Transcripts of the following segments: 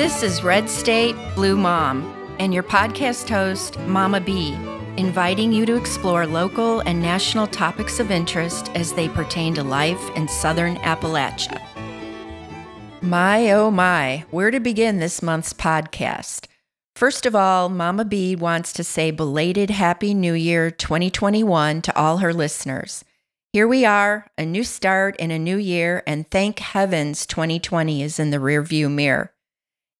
This is Red State Blue Mom and your podcast host, Mama B, inviting you to explore local and national topics of interest as they pertain to life in Southern Appalachia. My oh my, where to begin this month's podcast? First of all, Mama B wants to say belated Happy New Year 2021 to all her listeners. Here we are, a new start in a new year, and thank heavens 2020 is in the rearview mirror.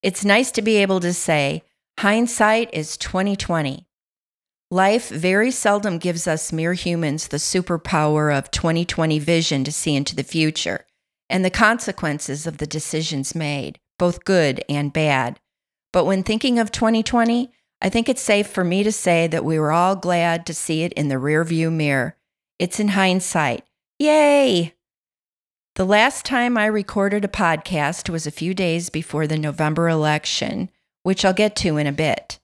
It's nice to be able to say, hindsight is 2020. Life very seldom gives us mere humans the superpower of 2020 vision to see into the future and the consequences of the decisions made, both good and bad. But when thinking of 2020, I think it's safe for me to say that we were all glad to see it in the rearview mirror. It's in hindsight. Yay! The last time I recorded a podcast was a few days before the November election, which I'll get to in a bit.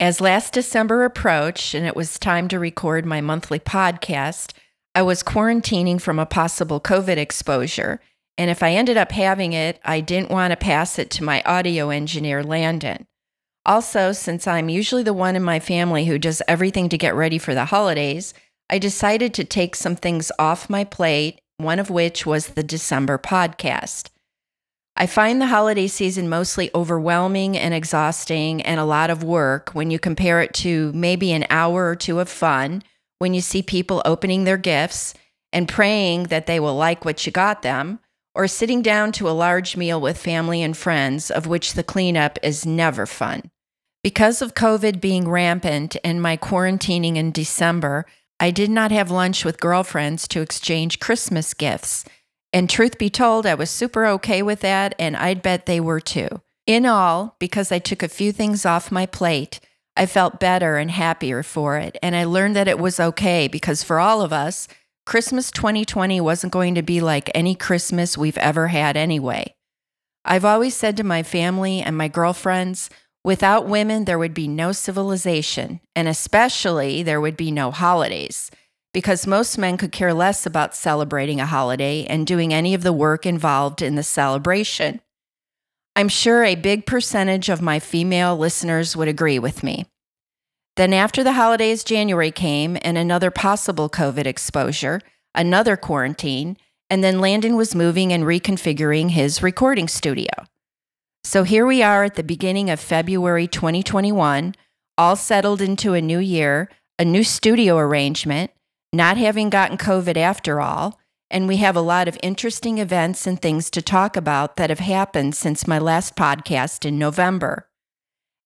As last December approached and it was time to record my monthly podcast, I was quarantining from a possible COVID exposure. And if I ended up having it, I didn't want to pass it to my audio engineer, Landon. Also, since I'm usually the one in my family who does everything to get ready for the holidays, I decided to take some things off my plate one of which was the December podcast. I find the holiday season mostly overwhelming and exhausting and a lot of work when you compare it to maybe an hour or two of fun when you see people opening their gifts and praying that they will like what you got them, or sitting down to a large meal with family and friends, of which the cleanup is never fun. Because of COVID being rampant and my quarantining in December, I did not have lunch with girlfriends to exchange Christmas gifts. And truth be told, I was super okay with that, and I'd bet they were too. In all, because I took a few things off my plate, I felt better and happier for it. And I learned that it was okay because for all of us, Christmas 2020 wasn't going to be like any Christmas we've ever had anyway. I've always said to my family and my girlfriends, Without women, there would be no civilization, and especially there would be no holidays, because most men could care less about celebrating a holiday and doing any of the work involved in the celebration. I'm sure a big percentage of my female listeners would agree with me. Then, after the holidays, January came and another possible COVID exposure, another quarantine, and then Landon was moving and reconfiguring his recording studio. So here we are at the beginning of February 2021, all settled into a new year, a new studio arrangement, not having gotten COVID after all. And we have a lot of interesting events and things to talk about that have happened since my last podcast in November.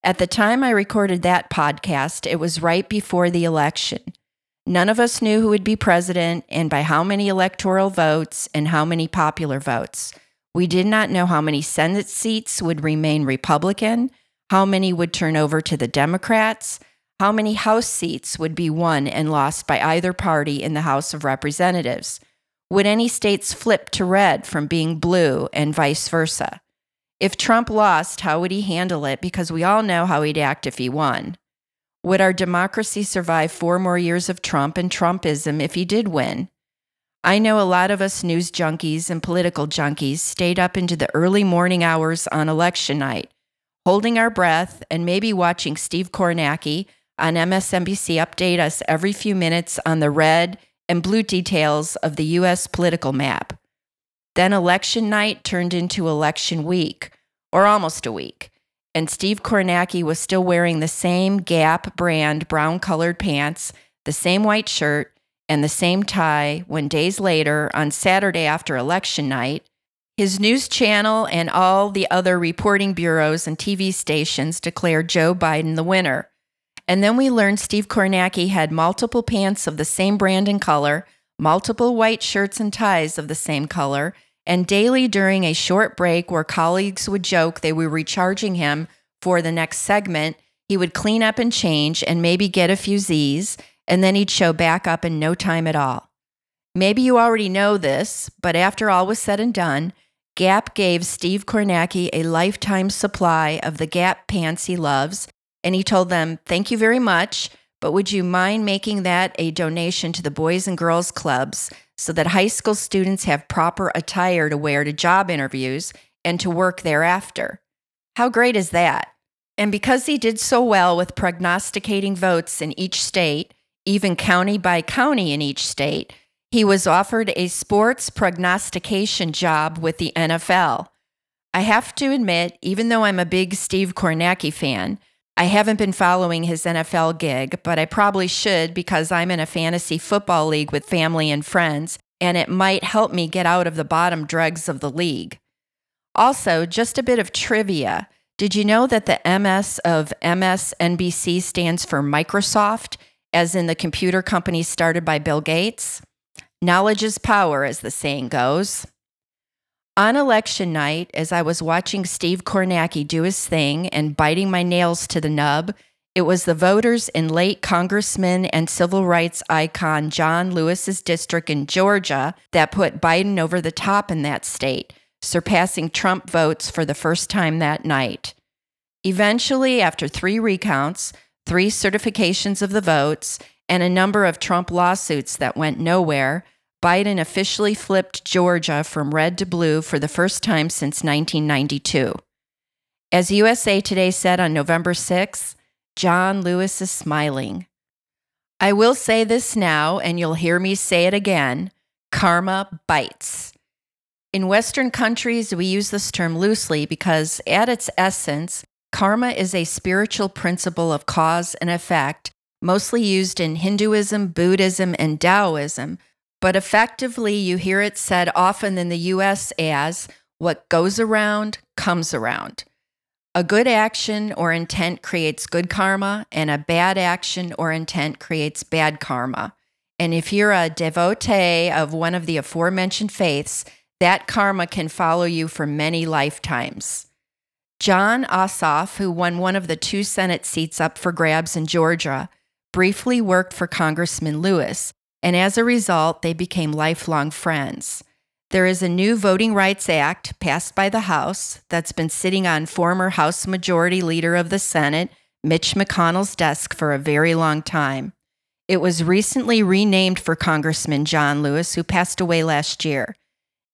At the time I recorded that podcast, it was right before the election. None of us knew who would be president and by how many electoral votes and how many popular votes. We did not know how many Senate seats would remain Republican, how many would turn over to the Democrats, how many House seats would be won and lost by either party in the House of Representatives. Would any states flip to red from being blue and vice versa? If Trump lost, how would he handle it? Because we all know how he'd act if he won. Would our democracy survive four more years of Trump and Trumpism if he did win? I know a lot of us news junkies and political junkies stayed up into the early morning hours on election night, holding our breath and maybe watching Steve Kornacki on MSNBC update us every few minutes on the red and blue details of the U.S. political map. Then election night turned into election week, or almost a week, and Steve Kornacki was still wearing the same Gap brand brown colored pants, the same white shirt, and the same tie when days later, on Saturday after election night, his news channel and all the other reporting bureaus and TV stations declared Joe Biden the winner. And then we learned Steve Kornacki had multiple pants of the same brand and color, multiple white shirts and ties of the same color, and daily during a short break where colleagues would joke they were recharging him for the next segment, he would clean up and change and maybe get a few Z's and then he'd show back up in no time at all. Maybe you already know this, but after all was said and done, Gap gave Steve Kornacki a lifetime supply of the Gap pants he loves, and he told them, Thank you very much, but would you mind making that a donation to the Boys and Girls Clubs so that high school students have proper attire to wear to job interviews and to work thereafter? How great is that? And because he did so well with prognosticating votes in each state, even county by county in each state, he was offered a sports prognostication job with the NFL. I have to admit, even though I'm a big Steve Kornacki fan, I haven't been following his NFL gig, but I probably should because I'm in a fantasy football league with family and friends, and it might help me get out of the bottom dregs of the league. Also, just a bit of trivia. Did you know that the MS of MSNBC stands for Microsoft, as in the computer company started by Bill Gates? Knowledge is power, as the saying goes. On election night, as I was watching Steve Kornacki do his thing and biting my nails to the nub, it was the voters in late Congressman and civil rights icon John Lewis's district in Georgia that put Biden over the top in that state, surpassing Trump votes for the first time that night. Eventually, after three recounts, three certifications of the votes, and a number of Trump lawsuits that went nowhere, Biden officially flipped Georgia from red to blue for the first time since 1992. As USA Today said on November 6, John Lewis is smiling. I will say this now, and you'll hear me say it again karma bites. In Western countries, we use this term loosely because, at its essence, karma is a spiritual principle of cause and effect, mostly used in Hinduism, Buddhism, and Taoism but effectively, you hear it said often in the US as what goes around comes around. A good action or intent creates good karma, and a bad action or intent creates bad karma. And if you're a devotee of one of the aforementioned faiths, that karma can follow you for many lifetimes. Jon Ossoff, who won one of the two Senate seats up for grabs in Georgia, briefly worked for Congressman Lewis and as a result, they became lifelong friends. There is a new Voting Rights Act passed by the House that's been sitting on former House Majority Leader of the Senate, Mitch McConnell's desk for a very long time. It was recently renamed for Congressman John Lewis, who passed away last year.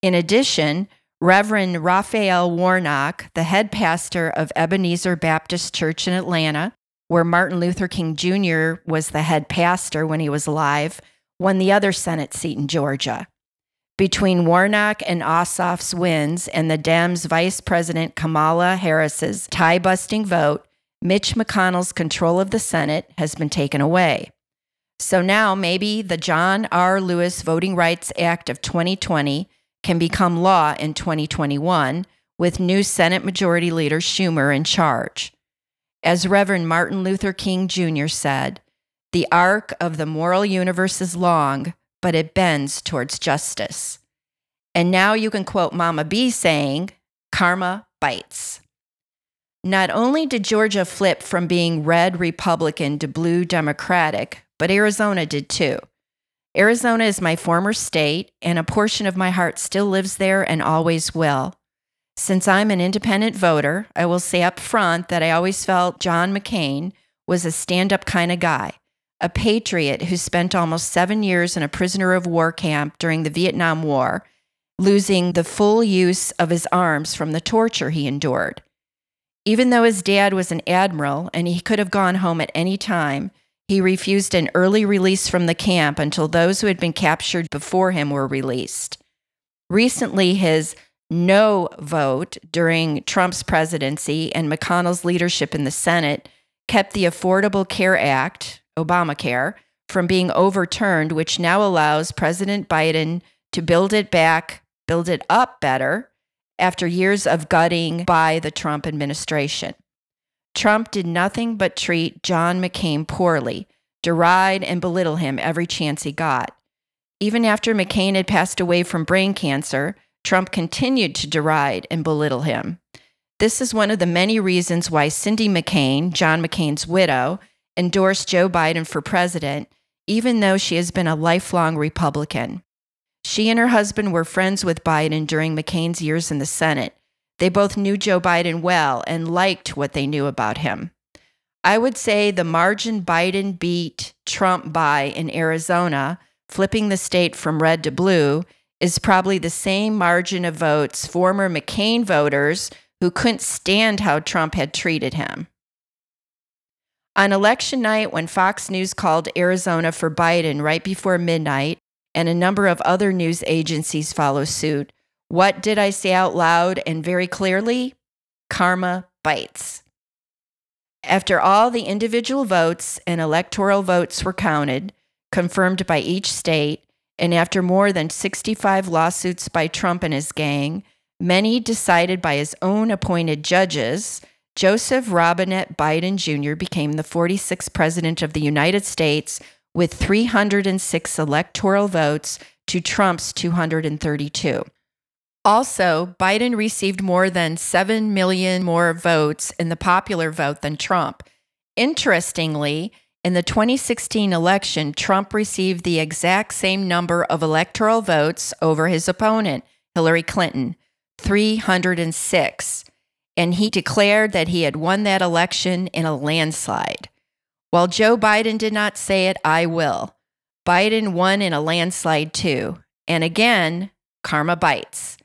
In addition, Reverend Raphael Warnock, the head pastor of Ebenezer Baptist Church in Atlanta, where Martin Luther King Jr. was the head pastor when he was alive, won the other Senate seat in Georgia. Between Warnock and Ossoff's wins and the Dems Vice President Kamala Harris's tie busting vote, Mitch McConnell's control of the Senate has been taken away. So now maybe the John R. Lewis Voting Rights Act of 2020 can become law in 2021 with new Senate Majority Leader Schumer in charge. As Reverend Martin Luther King Jr. said, the arc of the moral universe is long, but it bends towards justice. And now you can quote Mama B saying, Karma bites. Not only did Georgia flip from being red Republican to blue Democratic, but Arizona did too. Arizona is my former state, and a portion of my heart still lives there and always will. Since I'm an independent voter, I will say up front that I always felt John McCain was a stand up kind of guy a patriot who spent almost seven years in a prisoner of war camp during the Vietnam War, losing the full use of his arms from the torture he endured. Even though his dad was an admiral and he could have gone home at any time, he refused an early release from the camp until those who had been captured before him were released. Recently, his no vote during Trump's presidency and McConnell's leadership in the Senate kept the Affordable Care Act, Obamacare from being overturned, which now allows President Biden to build it back, build it up better after years of gutting by the Trump administration. Trump did nothing but treat John McCain poorly, deride and belittle him every chance he got. Even after McCain had passed away from brain cancer, Trump continued to deride and belittle him. This is one of the many reasons why Cindy McCain, John McCain's widow, endorsed Joe Biden for president, even though she has been a lifelong Republican. She and her husband were friends with Biden during McCain's years in the Senate. They both knew Joe Biden well and liked what they knew about him. I would say the margin Biden beat Trump by in Arizona, flipping the state from red to blue, is probably the same margin of votes former McCain voters who couldn't stand how Trump had treated him. On election night, when Fox News called Arizona for Biden right before midnight, and a number of other news agencies follow suit, what did I say out loud and very clearly? Karma bites. After all the individual votes and electoral votes were counted, confirmed by each state, and after more than 65 lawsuits by Trump and his gang, many decided by his own appointed judges, Joseph Robinette Biden Jr. became the 46th president of the United States with 306 electoral votes to Trump's 232. Also, Biden received more than 7 million more votes in the popular vote than Trump. Interestingly, in the 2016 election, Trump received the exact same number of electoral votes over his opponent, Hillary Clinton, 306, and he declared that he had won that election in a landslide. While Joe Biden did not say it, I will. Biden won in a landslide too. And again, karma bites.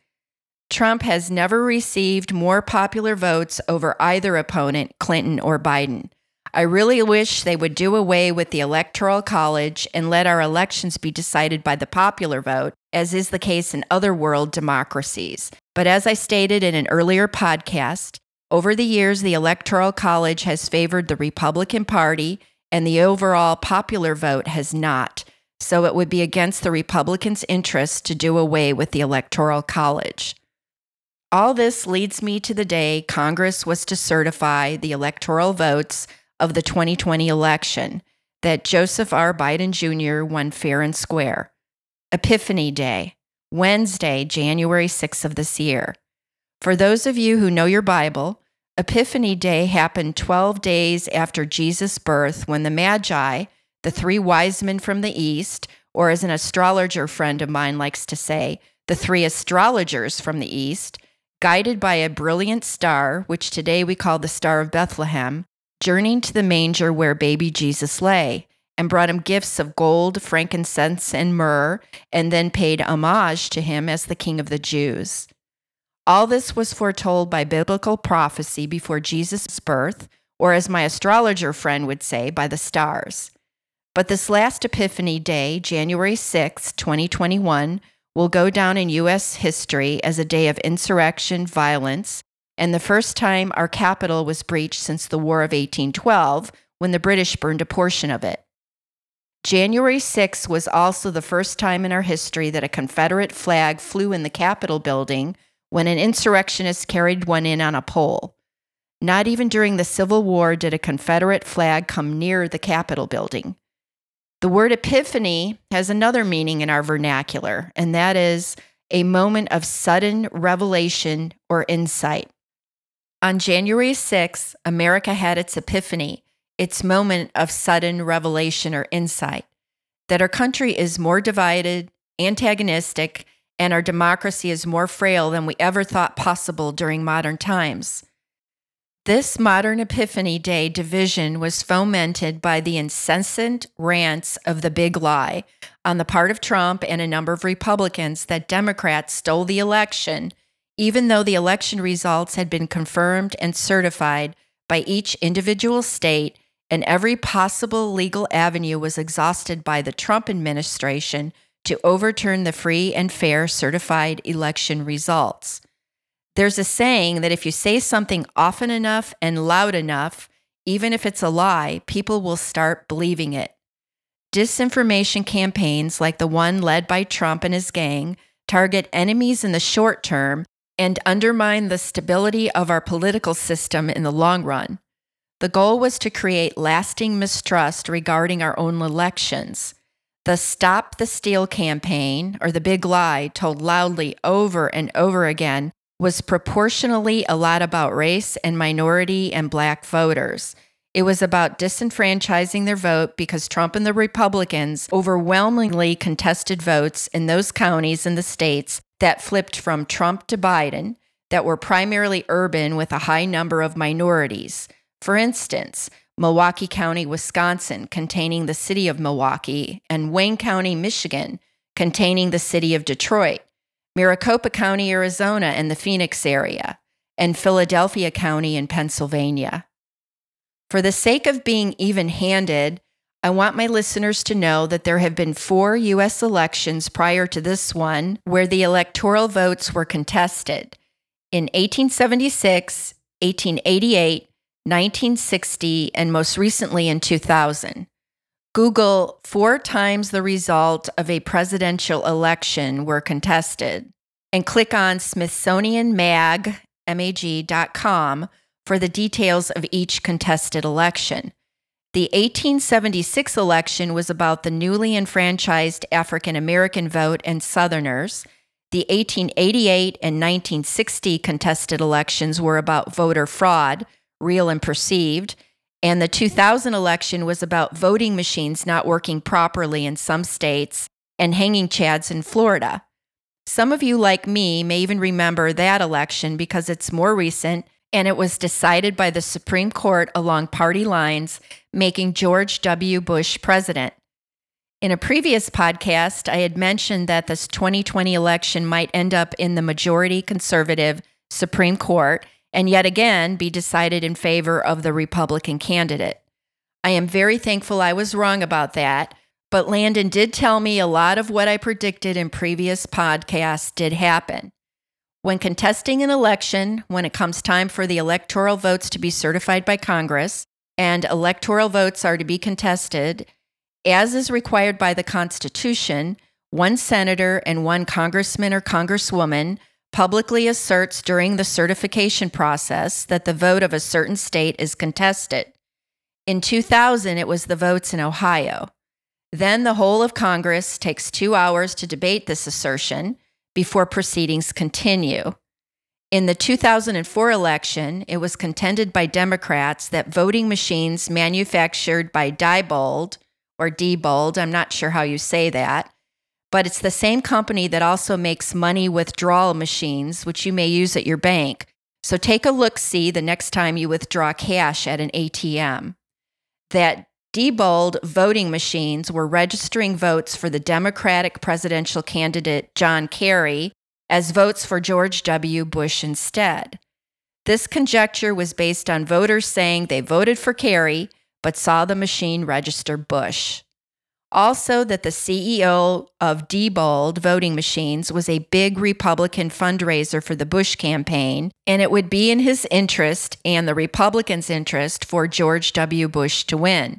Trump has never received more popular votes over either opponent, Clinton or Biden. I really wish they would do away with the Electoral College and let our elections be decided by the popular vote, as is the case in other world democracies. But as I stated in an earlier podcast, over the years, the Electoral College has favored the Republican Party, and the overall popular vote has not. So it would be against the Republicans' interest to do away with the Electoral College. All this leads me to the day Congress was to certify the electoral votes of the 2020 election that Joseph R. Biden Jr. won fair and square. Epiphany Day, Wednesday, January 6th of this year. For those of you who know your Bible, Epiphany Day happened 12 days after Jesus' birth when the Magi, the three wise men from the East, or as an astrologer friend of mine likes to say, the three astrologers from the East, guided by a brilliant star, which today we call the Star of Bethlehem, journeyed to the manger where baby Jesus lay, and brought him gifts of gold, frankincense, and myrrh, and then paid homage to him as the King of the Jews. All this was foretold by biblical prophecy before Jesus' birth, or as my astrologer friend would say, by the stars. But this last Epiphany Day, January 6, 2021, will go down in U.S. history as a day of insurrection, violence, and the first time our capital was breached since the War of 1812, when the British burned a portion of it. January 6 was also the first time in our history that a Confederate flag flew in the Capitol building when an insurrectionist carried one in on a pole. Not even during the Civil War did a Confederate flag come near the Capitol building. The word epiphany has another meaning in our vernacular, and that is a moment of sudden revelation or insight. On January 6, America had its epiphany, its moment of sudden revelation or insight that our country is more divided, antagonistic, and our democracy is more frail than we ever thought possible during modern times. This modern Epiphany Day division was fomented by the incessant rants of the big lie on the part of Trump and a number of Republicans that Democrats stole the election even though the election results had been confirmed and certified by each individual state and every possible legal avenue was exhausted by the Trump administration to overturn the free and fair certified election results. There's a saying that if you say something often enough and loud enough, even if it's a lie, people will start believing it. Disinformation campaigns like the one led by Trump and his gang target enemies in the short term and undermine the stability of our political system in the long run. The goal was to create lasting mistrust regarding our own elections. The Stop the Steal campaign, or the big lie told loudly over and over again, was proportionally a lot about race and minority and black voters. It was about disenfranchising their vote because Trump and the Republicans overwhelmingly contested votes in those counties in the states that flipped from Trump to Biden that were primarily urban with a high number of minorities. For instance, Milwaukee County, Wisconsin, containing the city of Milwaukee, and Wayne County, Michigan, containing the city of Detroit, Maricopa County, Arizona, and the Phoenix area, and Philadelphia County in Pennsylvania. For the sake of being even handed, I want my listeners to know that there have been four U.S. elections prior to this one where the electoral votes were contested in 1876, 1888, 1960, and most recently in 2000. Google four times the result of a presidential election were contested and click on smithsonianmag.com for the details of each contested election. The 1876 election was about the newly enfranchised African American vote and Southerners. The 1888 and 1960 contested elections were about voter fraud, real and perceived. And the 2000 election was about voting machines not working properly in some states and hanging chads in Florida. Some of you, like me, may even remember that election because it's more recent and it was decided by the Supreme Court along party lines, making George W. Bush president. In a previous podcast, I had mentioned that this 2020 election might end up in the majority conservative Supreme Court and yet again be decided in favor of the Republican candidate. I am very thankful I was wrong about that, but Landon did tell me a lot of what I predicted in previous podcasts did happen. When contesting an election, when it comes time for the electoral votes to be certified by Congress, and electoral votes are to be contested, as is required by the Constitution, one senator and one congressman or congresswoman publicly asserts during the certification process that the vote of a certain state is contested. In 2000, it was the votes in Ohio. Then the whole of Congress takes two hours to debate this assertion before proceedings continue. In the 2004 election, it was contended by Democrats that voting machines manufactured by Diebold or Diebold, I'm not sure how you say that, but it's the same company that also makes money withdrawal machines, which you may use at your bank. So take a look see the next time you withdraw cash at an ATM. That Diebold voting machines were registering votes for the Democratic presidential candidate John Kerry as votes for George W. Bush instead. This conjecture was based on voters saying they voted for Kerry but saw the machine register Bush. Also, that the CEO of Diebold voting machines was a big Republican fundraiser for the Bush campaign, and it would be in his interest and the Republicans' interest for George W. Bush to win.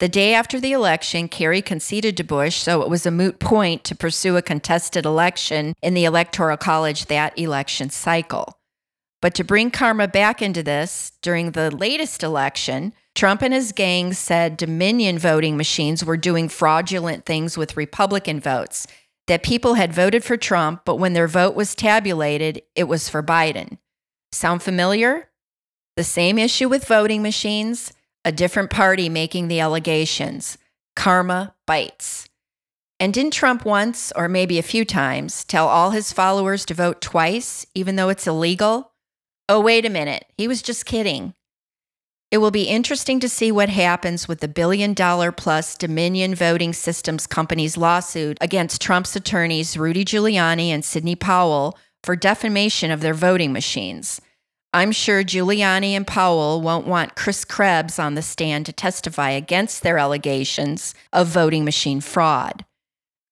The day after the election, Kerry conceded to Bush, so it was a moot point to pursue a contested election in the Electoral College that election cycle. But to bring karma back into this, during the latest election, Trump and his gang said Dominion voting machines were doing fraudulent things with Republican votes, that people had voted for Trump, but when their vote was tabulated, it was for Biden. Sound familiar? The same issue with voting machines a different party making the allegations. Karma bites. And didn't Trump once, or maybe a few times, tell all his followers to vote twice, even though it's illegal? Oh, wait a minute. He was just kidding. It will be interesting to see what happens with the billion dollar plus Dominion Voting Systems Company's lawsuit against Trump's attorneys Rudy Giuliani and Sidney Powell for defamation of their voting machines. I'm sure Giuliani and Powell won't want Chris Krebs on the stand to testify against their allegations of voting machine fraud.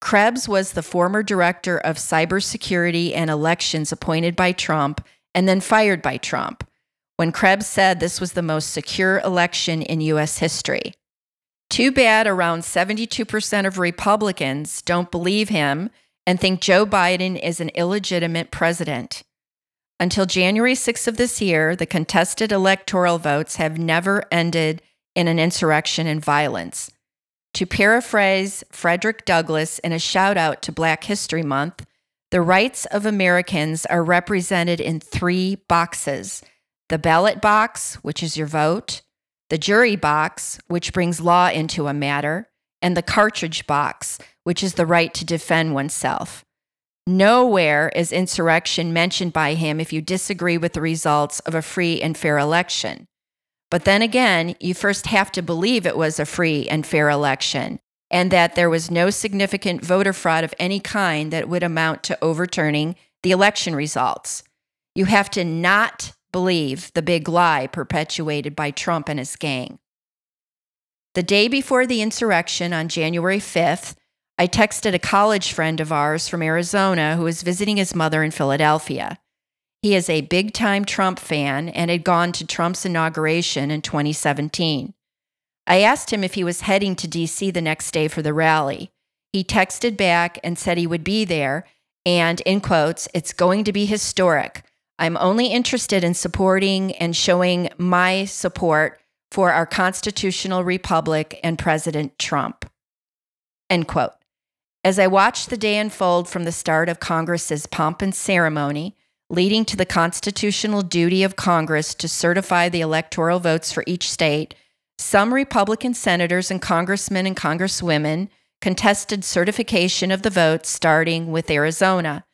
Krebs was the former director of cybersecurity and elections appointed by Trump and then fired by Trump when Krebs said this was the most secure election in U.S. history. Too bad around 72% of Republicans don't believe him and think Joe Biden is an illegitimate president. Until January 6th of this year, the contested electoral votes have never ended in an insurrection and violence. To paraphrase Frederick Douglass in a shout out to Black History Month, the rights of Americans are represented in three boxes the ballot box, which is your vote, the jury box, which brings law into a matter, and the cartridge box, which is the right to defend oneself. Nowhere is insurrection mentioned by him if you disagree with the results of a free and fair election. But then again, you first have to believe it was a free and fair election and that there was no significant voter fraud of any kind that would amount to overturning the election results. You have to not believe the big lie perpetuated by Trump and his gang. The day before the insurrection on January 5th, I texted a college friend of ours from Arizona who was visiting his mother in Philadelphia. He is a big time Trump fan and had gone to Trump's inauguration in 2017. I asked him if he was heading to DC the next day for the rally. He texted back and said he would be there, and in quotes, it's going to be historic. I'm only interested in supporting and showing my support for our constitutional republic and President Trump. End quote. As I watched the day unfold from the start of Congress's pomp and ceremony, leading to the constitutional duty of Congress to certify the electoral votes for each state, some Republican senators and congressmen and congresswomen contested certification of the votes, starting with Arizona.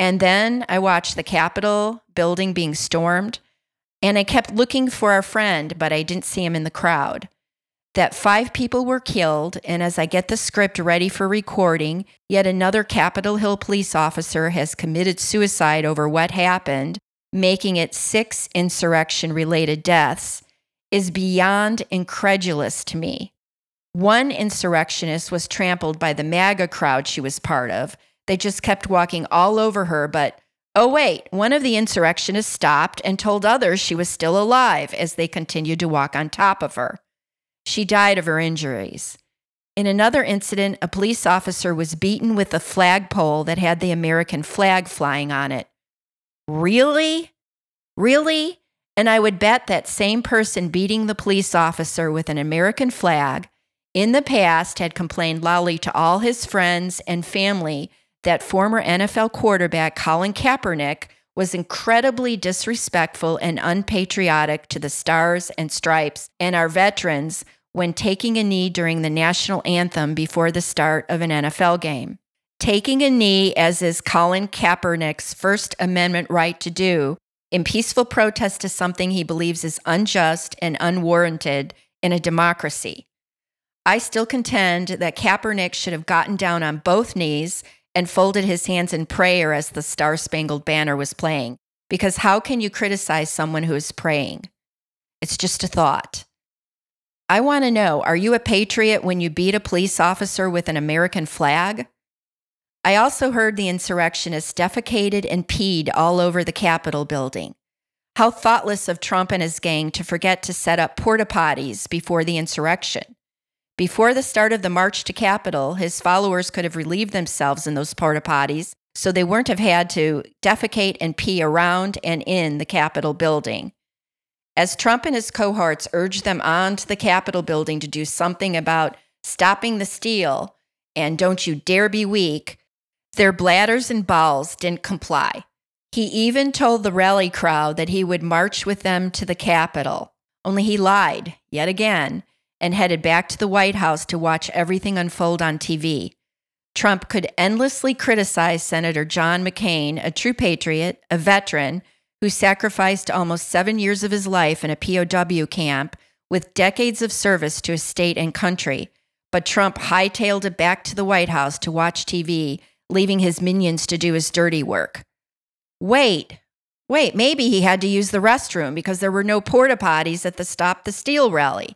And then I watched the Capitol building being stormed, and I kept looking for our friend, but I didn't see him in the crowd that five people were killed, and as I get the script ready for recording, yet another Capitol Hill police officer has committed suicide over what happened, making it six insurrection related deaths, is beyond incredulous to me. One insurrectionist was trampled by the MAGA crowd she was part of. They just kept walking all over her, but oh, wait, one of the insurrectionists stopped and told others she was still alive as they continued to walk on top of her. She died of her injuries. In another incident, a police officer was beaten with a flagpole that had the American flag flying on it. Really? Really? And I would bet that same person beating the police officer with an American flag in the past had complained loudly to all his friends and family that former NFL quarterback Colin Kaepernick was incredibly disrespectful and unpatriotic to the stars and stripes and our veterans when taking a knee during the national anthem before the start of an NFL game. Taking a knee, as is Colin Kaepernick's First Amendment right to do, in peaceful protest to something he believes is unjust and unwarranted in a democracy. I still contend that Kaepernick should have gotten down on both knees and folded his hands in prayer as the Star Spangled Banner was playing. Because how can you criticize someone who is praying? It's just a thought. I want to know are you a patriot when you beat a police officer with an American flag? I also heard the insurrectionists defecated and peed all over the Capitol building. How thoughtless of Trump and his gang to forget to set up porta potties before the insurrection. Before the start of the march to Capitol, his followers could have relieved themselves in those porta potties so they weren't have had to defecate and pee around and in the Capitol building. As Trump and his cohorts urged them on to the Capitol building to do something about stopping the steal and don't you dare be weak, their bladders and bowels didn't comply. He even told the rally crowd that he would march with them to the Capitol, only he lied yet again and headed back to the White House to watch everything unfold on TV. Trump could endlessly criticize Senator John McCain, a true patriot, a veteran who sacrificed almost seven years of his life in a POW camp with decades of service to his state and country. But Trump hightailed it back to the White House to watch TV, leaving his minions to do his dirty work. Wait, wait, maybe he had to use the restroom because there were no porta potties at the Stop the Steal rally.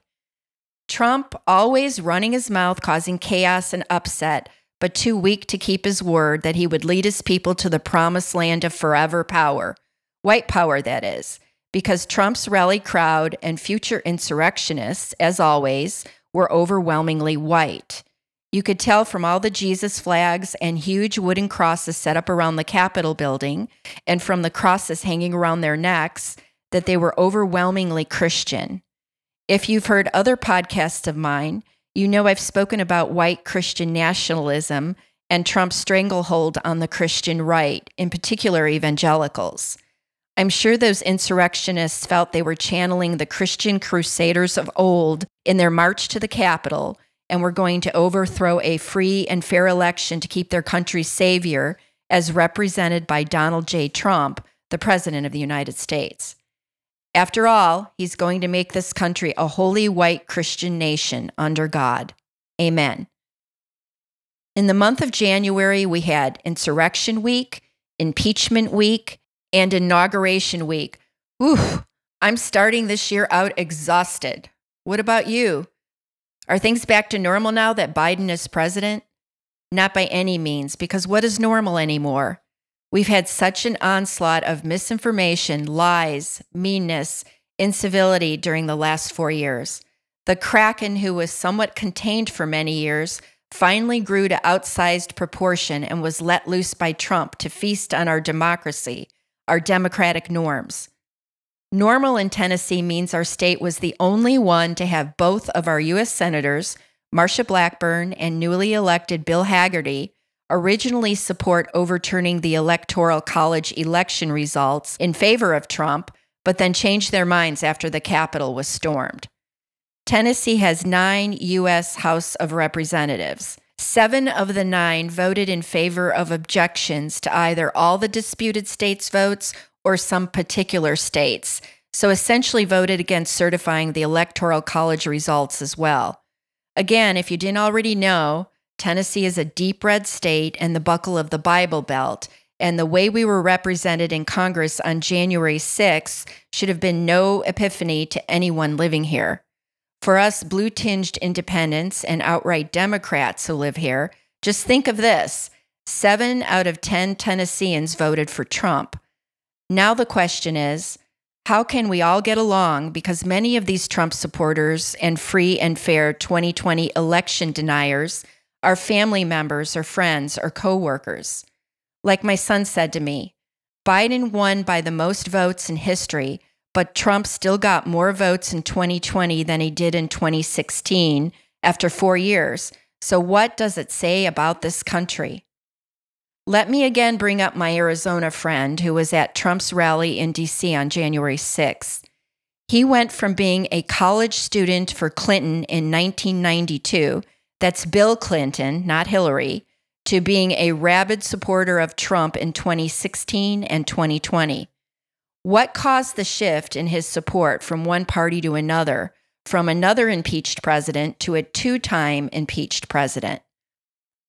Trump always running his mouth, causing chaos and upset, but too weak to keep his word that he would lead his people to the promised land of forever power. White power, that is, because Trump's rally crowd and future insurrectionists, as always, were overwhelmingly white. You could tell from all the Jesus flags and huge wooden crosses set up around the Capitol building, and from the crosses hanging around their necks, that they were overwhelmingly Christian. If you've heard other podcasts of mine, you know I've spoken about white Christian nationalism and Trump's stranglehold on the Christian right, in particular evangelicals. I'm sure those insurrectionists felt they were channeling the Christian crusaders of old in their march to the Capitol and were going to overthrow a free and fair election to keep their country's savior, as represented by Donald J. Trump, the President of the United States. After all, he's going to make this country a holy white Christian nation under God. Amen. In the month of January, we had Insurrection Week, Impeachment Week, and inauguration week. Whew, I'm starting this year out exhausted. What about you? Are things back to normal now that Biden is president? Not by any means, because what is normal anymore? We've had such an onslaught of misinformation, lies, meanness, incivility during the last four years. The Kraken, who was somewhat contained for many years, finally grew to outsized proportion and was let loose by Trump to feast on our democracy, our democratic norms. Normal in Tennessee means our state was the only one to have both of our U.S. Senators, Marsha Blackburn and newly elected Bill Hagerty, originally support overturning the Electoral College election results in favor of Trump, but then change their minds after the Capitol was stormed. Tennessee has nine U.S. House of Representatives. Seven of the nine voted in favor of objections to either all the disputed states' votes or some particular states, so essentially voted against certifying the Electoral College results as well. Again, if you didn't already know, Tennessee is a deep red state and the buckle of the Bible Belt, and the way we were represented in Congress on January 6th should have been no epiphany to anyone living here. For us blue tinged independents and outright Democrats who live here, just think of this seven out of 10 Tennesseans voted for Trump. Now the question is how can we all get along because many of these Trump supporters and free and fair 2020 election deniers are family members or friends or coworkers? Like my son said to me, Biden won by the most votes in history but Trump still got more votes in 2020 than he did in 2016 after four years. So, what does it say about this country? Let me again bring up my Arizona friend who was at Trump's rally in DC on January 6th. He went from being a college student for Clinton in 1992, that's Bill Clinton, not Hillary, to being a rabid supporter of Trump in 2016 and 2020. What caused the shift in his support from one party to another, from another impeached president to a two time impeached president?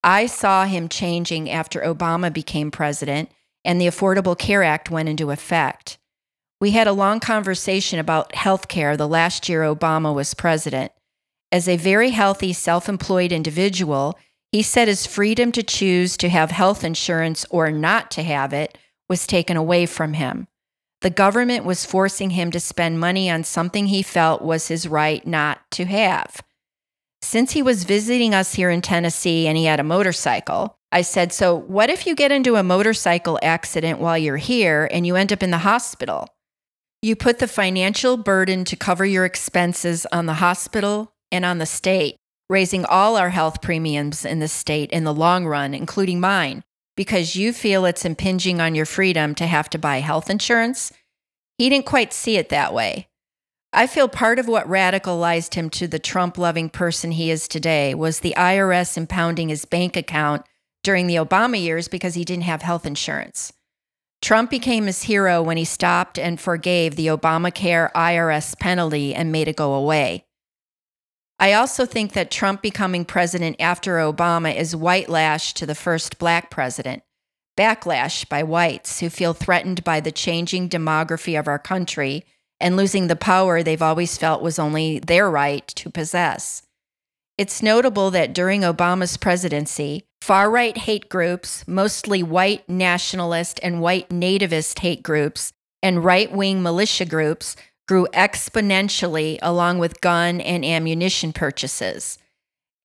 I saw him changing after Obama became president and the Affordable Care Act went into effect. We had a long conversation about health care the last year Obama was president. As a very healthy, self employed individual, he said his freedom to choose to have health insurance or not to have it was taken away from him. The government was forcing him to spend money on something he felt was his right not to have. Since he was visiting us here in Tennessee and he had a motorcycle, I said, So, what if you get into a motorcycle accident while you're here and you end up in the hospital? You put the financial burden to cover your expenses on the hospital and on the state, raising all our health premiums in the state in the long run, including mine because you feel it's impinging on your freedom to have to buy health insurance. He didn't quite see it that way. I feel part of what radicalized him to the Trump loving person he is today was the IRS impounding his bank account during the Obama years because he didn't have health insurance. Trump became his hero when he stopped and forgave the Obamacare IRS penalty and made it go away. I also think that Trump becoming president after Obama is white lash to the first black president, backlash by whites who feel threatened by the changing demography of our country and losing the power they've always felt was only their right to possess. It's notable that during Obama's presidency, far right hate groups, mostly white nationalist and white nativist hate groups, and right wing militia groups grew exponentially along with gun and ammunition purchases.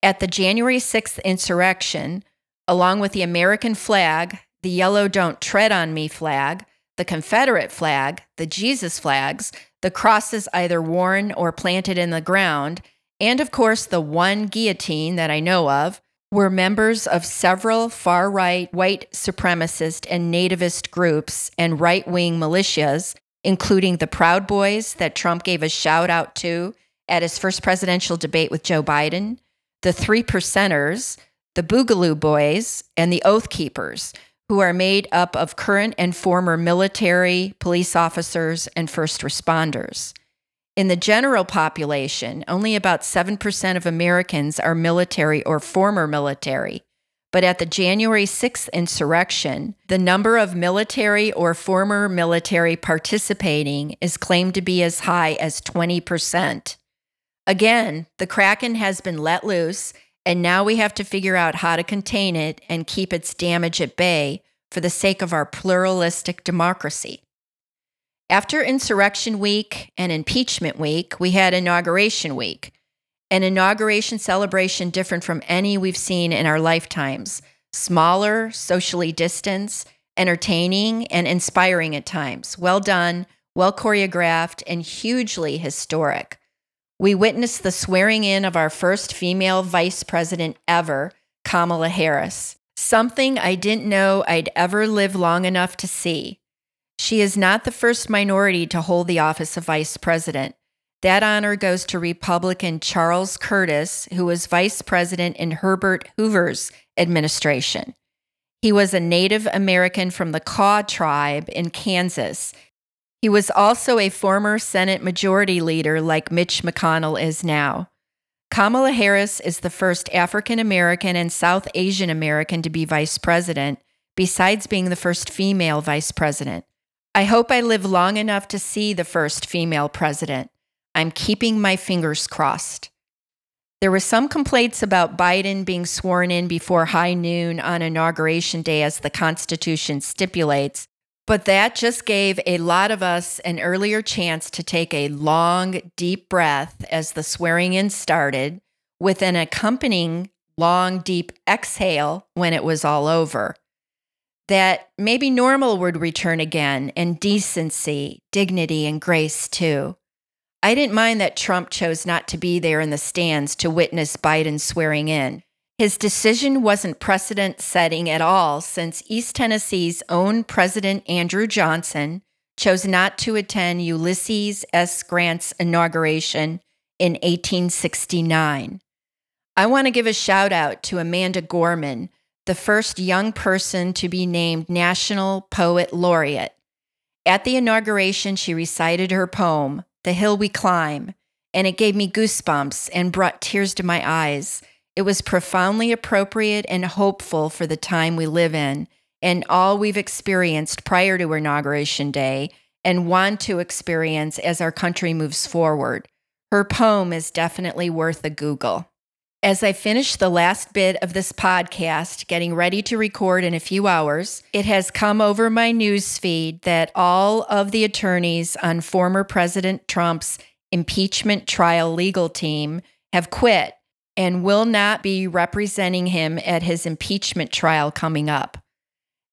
At the January 6th insurrection, along with the American flag, the yellow Don't Tread on Me flag, the Confederate flag, the Jesus flags, the crosses either worn or planted in the ground, and of course the one guillotine that I know of, were members of several far right white supremacist and nativist groups and right wing militias including the Proud Boys that Trump gave a shout out to at his first presidential debate with Joe Biden, the Three Percenters, the Boogaloo Boys, and the Oath Keepers, who are made up of current and former military, police officers, and first responders. In the general population, only about 7% of Americans are military or former military, but at the January 6th insurrection, the number of military or former military participating is claimed to be as high as 20%. Again, the Kraken has been let loose, and now we have to figure out how to contain it and keep its damage at bay for the sake of our pluralistic democracy. After Insurrection Week and Impeachment Week, we had Inauguration Week an inauguration celebration different from any we've seen in our lifetimes. Smaller, socially distanced, entertaining, and inspiring at times. Well done, well choreographed, and hugely historic. We witnessed the swearing in of our first female vice president ever, Kamala Harris, something I didn't know I'd ever live long enough to see. She is not the first minority to hold the office of vice president. That honor goes to Republican Charles Curtis, who was vice president in Herbert Hoover's administration. He was a Native American from the Kaw tribe in Kansas. He was also a former Senate Majority Leader, like Mitch McConnell is now. Kamala Harris is the first African American and South Asian American to be vice president, besides being the first female vice president. I hope I live long enough to see the first female president. I'm keeping my fingers crossed. There were some complaints about Biden being sworn in before high noon on Inauguration Day, as the Constitution stipulates, but that just gave a lot of us an earlier chance to take a long, deep breath as the swearing in started, with an accompanying long, deep exhale when it was all over. That maybe normal would return again, and decency, dignity, and grace too. I didn't mind that Trump chose not to be there in the stands to witness Biden swearing in. His decision wasn't precedent setting at all since East Tennessee's own President Andrew Johnson chose not to attend Ulysses S. Grant's inauguration in 1869. I want to give a shout out to Amanda Gorman, the first young person to be named National Poet Laureate. At the inauguration, she recited her poem, the Hill We Climb, and it gave me goosebumps and brought tears to my eyes. It was profoundly appropriate and hopeful for the time we live in and all we've experienced prior to Inauguration Day and want to experience as our country moves forward. Her poem is definitely worth a Google. As I finish the last bit of this podcast, getting ready to record in a few hours, it has come over my news feed that all of the attorneys on former President Trump's impeachment trial legal team have quit and will not be representing him at his impeachment trial coming up.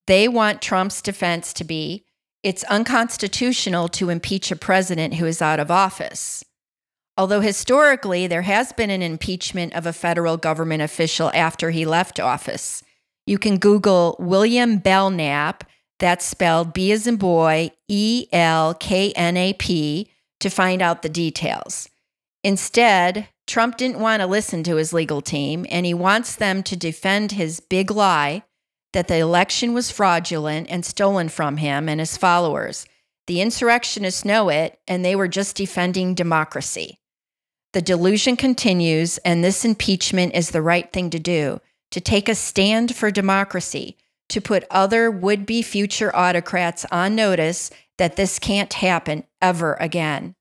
They want Trump's defense to be it's unconstitutional to impeach a president who is out of office. Although historically there has been an impeachment of a federal government official after he left office. You can Google William Belknap, that's spelled B as in boy, E L K N A P, to find out the details. Instead, Trump didn't want to listen to his legal team, and he wants them to defend his big lie that the election was fraudulent and stolen from him and his followers. The insurrectionists know it, and they were just defending democracy. The delusion continues, and this impeachment is the right thing to do to take a stand for democracy, to put other would be future autocrats on notice that this can't happen ever again.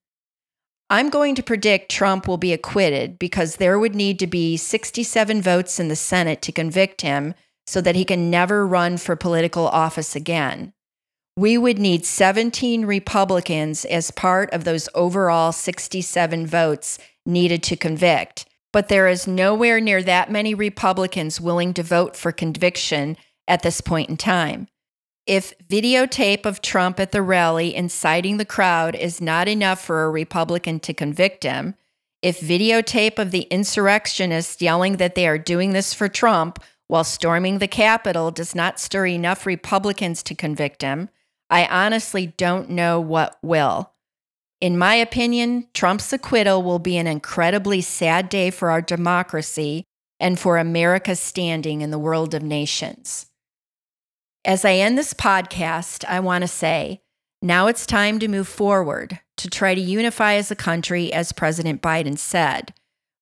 I'm going to predict Trump will be acquitted because there would need to be 67 votes in the Senate to convict him so that he can never run for political office again. We would need 17 Republicans as part of those overall 67 votes needed to convict, but there is nowhere near that many Republicans willing to vote for conviction at this point in time. If videotape of Trump at the rally inciting the crowd is not enough for a Republican to convict him, if videotape of the insurrectionists yelling that they are doing this for Trump while storming the Capitol does not stir enough Republicans to convict him, I honestly don't know what will. In my opinion, Trump's acquittal will be an incredibly sad day for our democracy and for America's standing in the world of nations. As I end this podcast, I want to say now it's time to move forward to try to unify as a country, as President Biden said,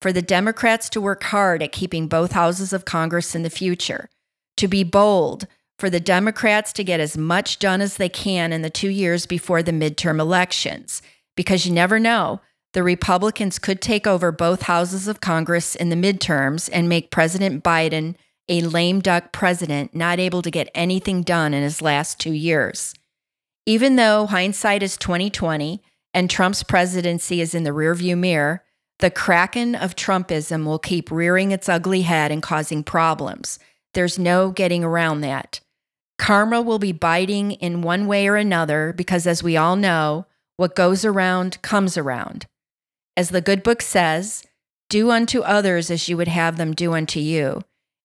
for the Democrats to work hard at keeping both houses of Congress in the future, to be bold, for the Democrats to get as much done as they can in the two years before the midterm elections, because you never know. The Republicans could take over both houses of Congress in the midterms and make President Biden a lame duck president, not able to get anything done in his last two years. Even though hindsight is 2020 and Trump's presidency is in the rearview mirror, the kraken of Trumpism will keep rearing its ugly head and causing problems. There's no getting around that. Karma will be biting in one way or another because, as we all know, what goes around comes around. As the good book says, do unto others as you would have them do unto you.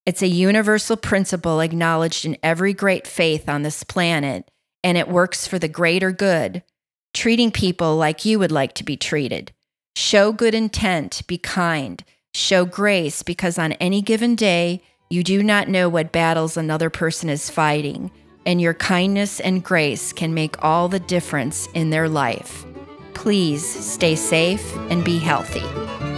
It's a universal principle acknowledged in every great faith on this planet, and it works for the greater good, treating people like you would like to be treated. Show good intent, be kind, show grace, because on any given day, you do not know what battles another person is fighting, and your kindness and grace can make all the difference in their life. Please stay safe and be healthy.